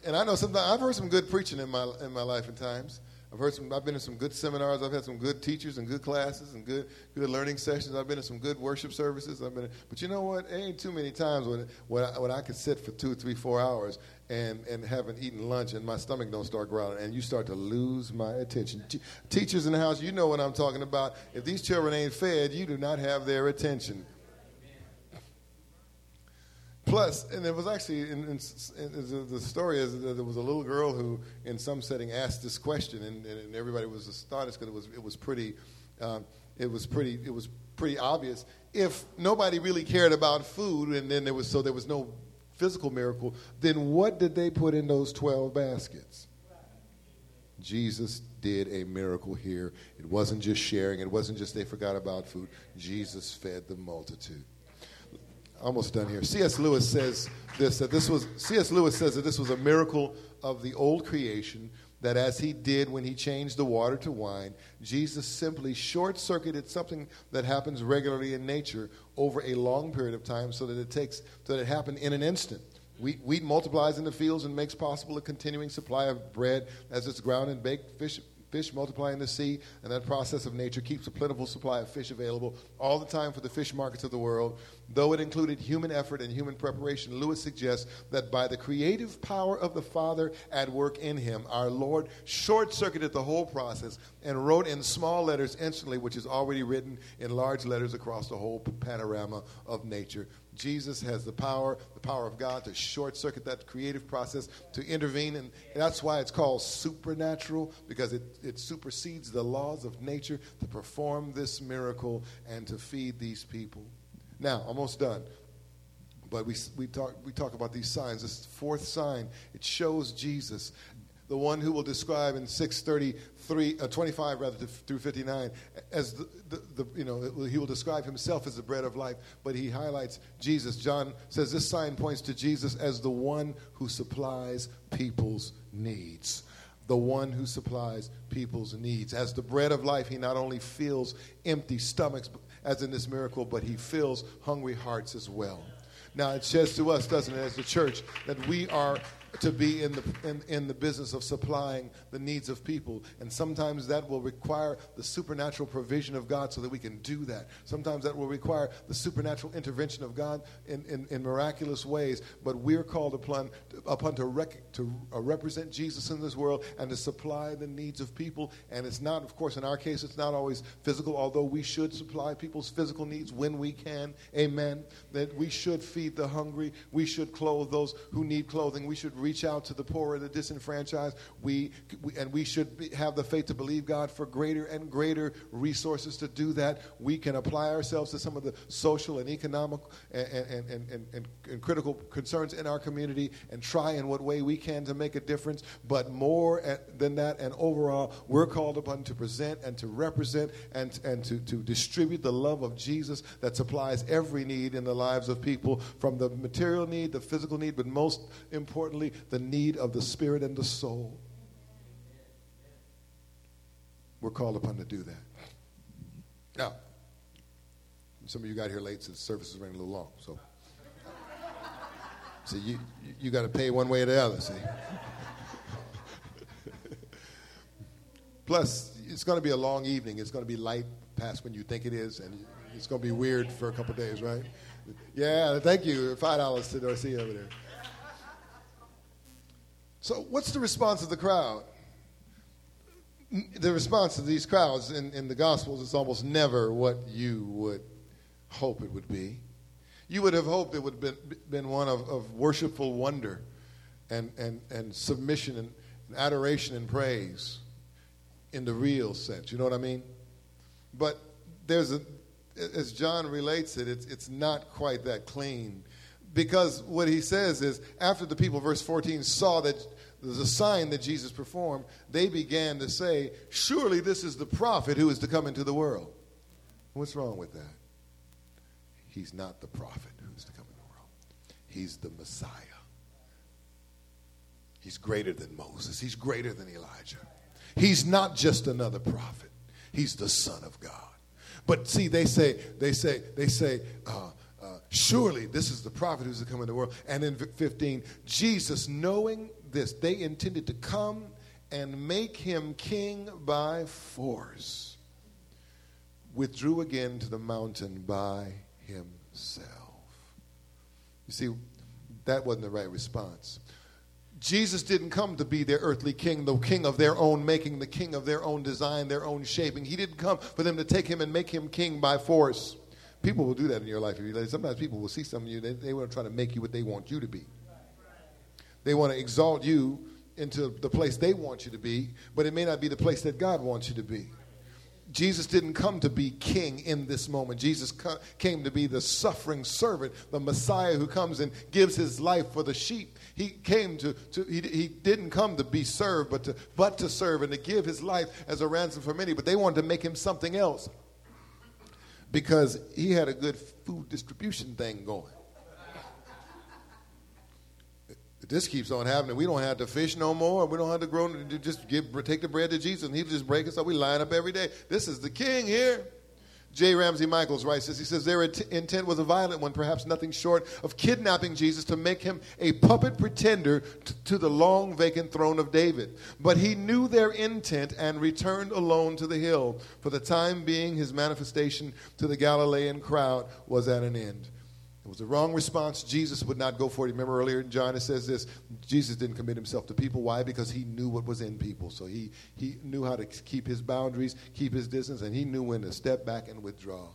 And I know sometimes I've heard some good preaching in my in my life and times. I've heard some. I've been in some good seminars. I've had some good teachers and good classes and good good learning sessions. I've been in some good worship services. I've been, in, but you know what? Ain't too many times when when I, when I could sit for two, three, four hours and and haven't eaten lunch and my stomach don't start growling and you start to lose my attention. teachers in the house, you know what I'm talking about. If these children ain't fed, you do not have their attention. Plus, and it was actually, in, in, in, the story is that there was a little girl who, in some setting, asked this question, and, and everybody was astonished because it was, it was pretty, um, it was pretty, it was pretty obvious. If nobody really cared about food, and then there was so there was no physical miracle, then what did they put in those twelve baskets? Jesus did a miracle here. It wasn't just sharing. It wasn't just they forgot about food. Jesus fed the multitude almost done here. C.S. Lewis says this that this was C.S. Lewis says that this was a miracle of the old creation that as he did when he changed the water to wine, Jesus simply short circuited something that happens regularly in nature over a long period of time so that it takes so that it happened in an instant. Wheat, wheat multiplies in the fields and makes possible a continuing supply of bread as it's ground and baked. Fish fish multiply in the sea, and that process of nature keeps a plentiful supply of fish available all the time for the fish markets of the world. Though it included human effort and human preparation, Lewis suggests that by the creative power of the Father at work in him, our Lord short circuited the whole process and wrote in small letters instantly, which is already written in large letters across the whole panorama of nature. Jesus has the power, the power of God to short circuit that creative process, to intervene. And that's why it's called supernatural, because it, it supersedes the laws of nature to perform this miracle and to feed these people. Now, almost done. But we, we, talk, we talk about these signs. This fourth sign, it shows Jesus the one who will describe in 633 uh, 25 rather through 59 as the, the, the, you know he will describe himself as the bread of life but he highlights jesus. John says this sign points to jesus as the one who supplies people's needs. The one who supplies people's needs. As the bread of life he not only fills empty stomachs as in this miracle but he fills hungry hearts as well. Now it says to us doesn't it as the church that we are to be in the, in, in the business of supplying the needs of people. And sometimes that will require the supernatural provision of God so that we can do that. Sometimes that will require the supernatural intervention of God in, in, in miraculous ways. But we're called upon, upon to, rec- to uh, represent Jesus in this world and to supply the needs of people. And it's not, of course, in our case, it's not always physical, although we should supply people's physical needs when we can. Amen. That we should feed the hungry. We should clothe those who need clothing. We should reach out to the poor and the disenfranchised. We, we and we should be, have the faith to believe God for greater and greater resources to do that. We can apply ourselves to some of the social and economic and, and, and, and, and critical concerns in our community and try in what way we can to make a difference. But more than that, and overall, we're called upon to present and to represent and, and to, to distribute the love of Jesus that supplies every need in the lives of people, from the material need, the physical need, but most importantly, the need of the spirit and the soul. We're called upon to do that. Now, some of you got here late, so the service is running a little long. So, so you you got to pay one way or the other. See. Plus, it's going to be a long evening. It's going to be light past when you think it is, and it's going to be weird for a couple days, right? Yeah, thank you. Five dollars to Dorothy over there. So, what's the response of the crowd? The response of these crowds in, in the Gospels is almost never what you would hope it would be. You would have hoped it would have been, been one of, of worshipful wonder and, and, and submission and, and adoration and praise in the real sense. You know what I mean? But there's a, as John relates it, it's, it's not quite that clean. Because what he says is, after the people, verse 14, saw that a sign that Jesus performed, they began to say, Surely this is the prophet who is to come into the world. What's wrong with that? He's not the prophet who is to come into the world, he's the Messiah. He's greater than Moses, he's greater than Elijah. He's not just another prophet, he's the Son of God. But see, they say, they say, they say, uh, surely this is the prophet who's to come in the world. And in 15, Jesus, knowing this. They intended to come and make him king by force, withdrew again to the mountain by himself. You see, that wasn't the right response. Jesus didn't come to be their earthly king, the king of their own making, the king of their own design, their own shaping. He didn't come for them to take him and make him king by force. People will do that in your life. Sometimes people will see some of you, they, they want to try to make you what they want you to be. They want to exalt you into the place they want you to be, but it may not be the place that God wants you to be. Jesus didn't come to be king in this moment. Jesus came to be the suffering servant, the Messiah who comes and gives his life for the sheep. He came to, to he, he didn't come to be served, but to, but to serve and to give his life as a ransom for many. But they wanted to make him something else because he had a good food distribution thing going. this keeps on happening. We don't have to fish no more. We don't have to grow. Just give, take the bread to Jesus, and He'll just break us up. We line up every day. This is the King here. J. Ramsey Michaels writes this. He says, Their intent was a violent one, perhaps nothing short of kidnapping Jesus to make him a puppet pretender to, to the long vacant throne of David. But he knew their intent and returned alone to the hill. For the time being, his manifestation to the Galilean crowd was at an end. It was the wrong response. Jesus would not go for it. Remember earlier in John it says this Jesus didn't commit himself to people. Why? Because he knew what was in people. So he, he knew how to keep his boundaries, keep his distance, and he knew when to step back and withdraw.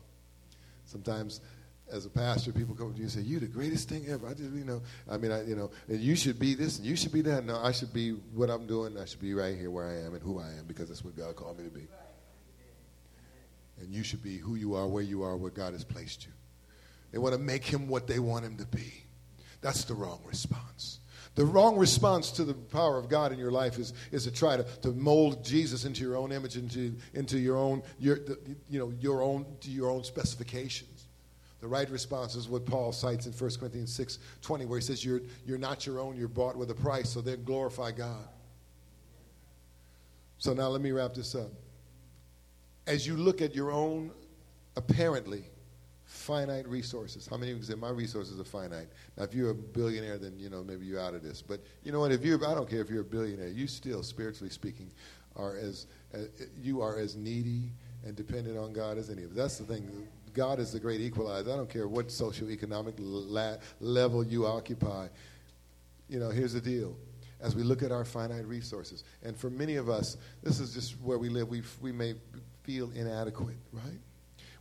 Sometimes as a pastor, people come to you and say, "You're the greatest thing ever." I just, you know, I mean, I, you know, and you should be this and you should be that. No, I should be what I'm doing. I should be right here where I am and who I am because that's what God called me to be. And you should be who you are, where you are, where God has placed you. They want to make him what they want him to be. That's the wrong response. The wrong response to the power of God in your life is, is to try to, to mold Jesus into your own image, into, into your own, your, you know, your own, to your own specifications. The right response is what Paul cites in 1 Corinthians 6 20, where he says, you're, you're not your own, you're bought with a price, so then glorify God. So now let me wrap this up. As you look at your own apparently finite resources. How many of you say my resources are finite? Now, if you're a billionaire, then you know maybe you're out of this. But you know what? If you're, I don't care if you're a billionaire. You still, spiritually speaking, are as, as you are as needy and dependent on God as any of us. That's the thing. God is the great equalizer. I don't care what socioeconomic la- level you occupy. You know, here's the deal. As we look at our finite resources, and for many of us, this is just where we live. We we may feel inadequate, right?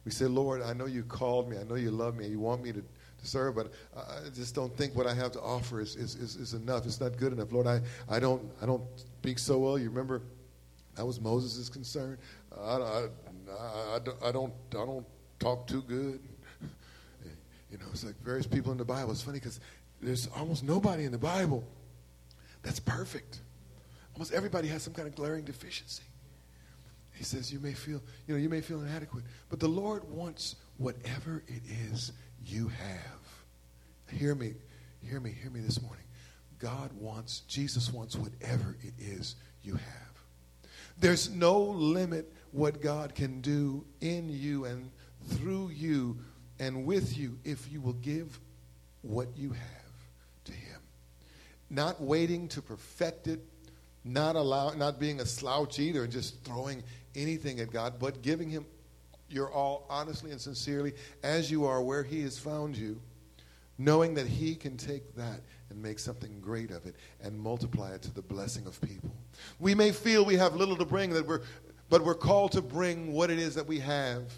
We say, Lord, I know you called me. I know you love me. You want me to, to serve, but I just don't think what I have to offer is, is, is, is enough. It's not good enough. Lord, I, I, don't, I don't speak so well. You remember that was Moses' concern. I, I, I, I, don't, I don't talk too good. You know, it's like various people in the Bible. It's funny because there's almost nobody in the Bible that's perfect. Almost everybody has some kind of glaring deficiency. He says you may feel, you know, you may feel inadequate, but the Lord wants whatever it is you have. Hear me, hear me, hear me this morning. God wants, Jesus wants whatever it is you have. There's no limit what God can do in you and through you and with you if you will give what you have to Him. Not waiting to perfect it, not allow, not being a slouch either, and just throwing anything at God, but giving Him your all honestly and sincerely as you are where He has found you, knowing that He can take that and make something great of it and multiply it to the blessing of people. We may feel we have little to bring, that we're, but we're called to bring what it is that we have.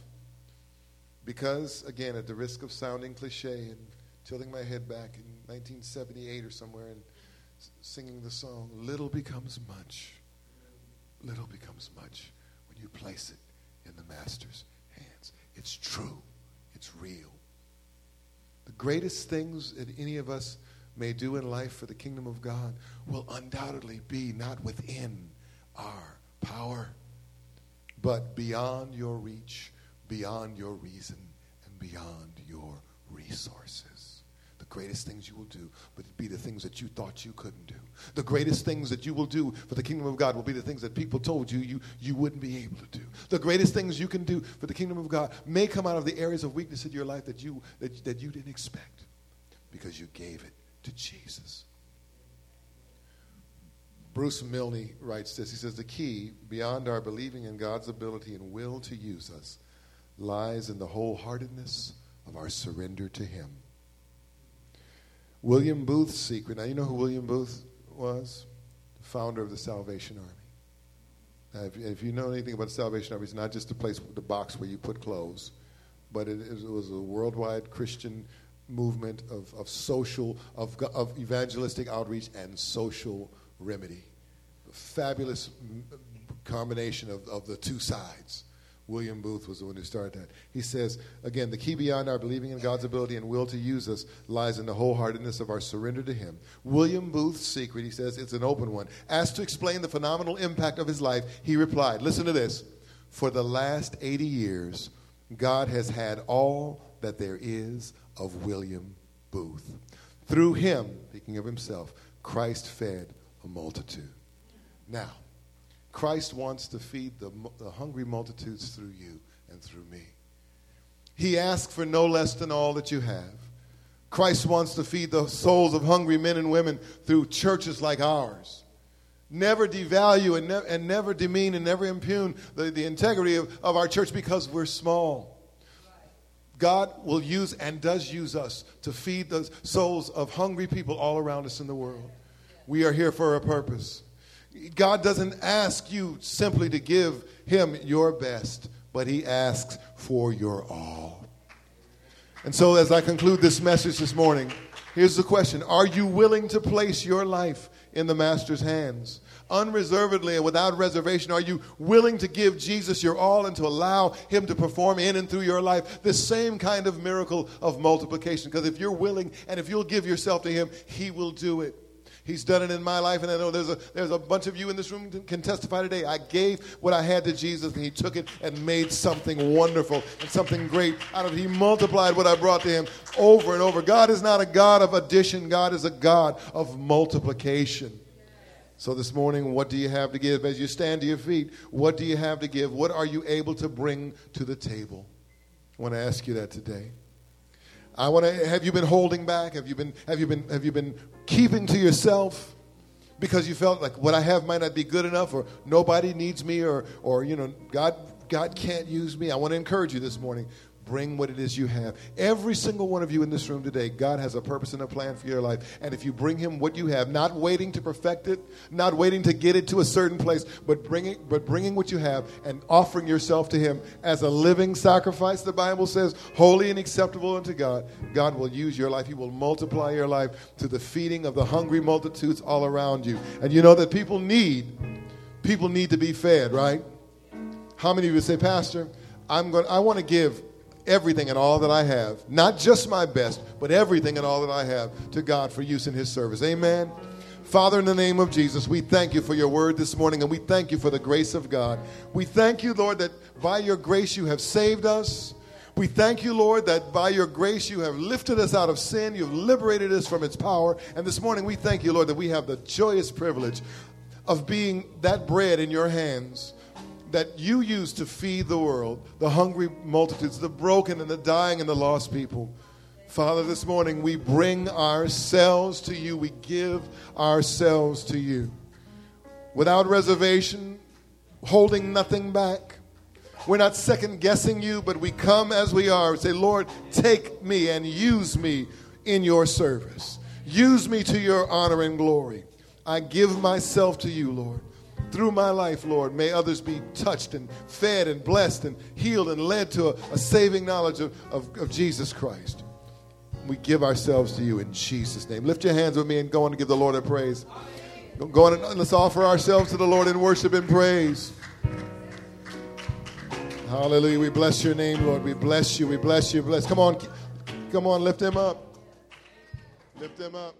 Because, again, at the risk of sounding cliche and tilting my head back in 1978 or somewhere and singing the song, little becomes much. Little becomes much you place it in the Master's hands. It's true, it's real. The greatest things that any of us may do in life for the kingdom of God will undoubtedly be not within our power, but beyond your reach, beyond your reason, and beyond your resources greatest things you will do will be the things that you thought you couldn't do. The greatest things that you will do for the kingdom of God will be the things that people told you you, you wouldn't be able to do. The greatest things you can do for the kingdom of God may come out of the areas of weakness in your life that you, that, that you didn't expect because you gave it to Jesus. Bruce Milne writes this. He says, The key, beyond our believing in God's ability and will to use us, lies in the wholeheartedness of our surrender to Him. William Booth's secret. Now, you know who William Booth was? The founder of the Salvation Army. Now, if, if you know anything about the Salvation Army, it's not just a place, the box where you put clothes, but it, it was a worldwide Christian movement of, of social, of, of evangelistic outreach and social remedy. A fabulous mm, combination of, of the two sides. William Booth was the one who started that. He says, again, the key beyond our believing in God's ability and will to use us lies in the wholeheartedness of our surrender to Him. William Booth's secret, he says, it's an open one. Asked to explain the phenomenal impact of his life, he replied, listen to this. For the last 80 years, God has had all that there is of William Booth. Through him, speaking of himself, Christ fed a multitude. Now, Christ wants to feed the, the hungry multitudes through you and through me. He asks for no less than all that you have. Christ wants to feed the souls of hungry men and women through churches like ours. Never devalue and, ne- and never demean and never impugn the, the integrity of, of our church because we're small. God will use and does use us to feed the souls of hungry people all around us in the world. We are here for a purpose. God doesn't ask you simply to give Him your best, but He asks for your all. And so, as I conclude this message this morning, here's the question Are you willing to place your life in the Master's hands? Unreservedly and without reservation, are you willing to give Jesus your all and to allow Him to perform in and through your life this same kind of miracle of multiplication? Because if you're willing and if you'll give yourself to Him, He will do it. He's done it in my life, and I know there's a, there's a bunch of you in this room can testify today. I gave what I had to Jesus, and He took it and made something wonderful and something great out of it. He multiplied what I brought to Him over and over. God is not a God of addition, God is a God of multiplication. So, this morning, what do you have to give? As you stand to your feet, what do you have to give? What are you able to bring to the table? I want to ask you that today. I want to have you been holding back? Have you been have you been have you been keeping to yourself because you felt like what I have might not be good enough or nobody needs me or or you know God God can't use me. I want to encourage you this morning. Bring what it is you have. Every single one of you in this room today, God has a purpose and a plan for your life. And if you bring Him what you have, not waiting to perfect it, not waiting to get it to a certain place, but bringing, but bringing what you have and offering yourself to Him as a living sacrifice, the Bible says, holy and acceptable unto God, God will use your life. He will multiply your life to the feeding of the hungry multitudes all around you. And you know that people need, people need to be fed, right? How many of you say, Pastor, I'm going, I want to give everything and all that I have, not just my best, but everything and all that I have to God for use in His service. Amen. Father, in the name of Jesus, we thank you for your word this morning and we thank you for the grace of God. We thank you, Lord, that by your grace you have saved us. We thank you, Lord, that by your grace you have lifted us out of sin. You've liberated us from its power. And this morning we thank you, Lord, that we have the joyous privilege of being that bread in your hands that you use to feed the world, the hungry multitudes, the broken and the dying and the lost people. Father, this morning we bring ourselves to you. We give ourselves to you without reservation, holding nothing back. We're not second guessing you, but we come as we are and say, Lord, take me and use me in your service. Use me to your honor and glory. I give myself to you, Lord through my life, Lord, may others be touched and fed and blessed and healed and led to a, a saving knowledge of, of, of, Jesus Christ. We give ourselves to you in Jesus' name. Lift your hands with me and go on and give the Lord a praise. Go on and uh, let's offer ourselves to the Lord in worship and praise. Hallelujah. We bless your name, Lord. We bless you. We bless you. Bless. Come on. Come on. Lift him up. Lift him up.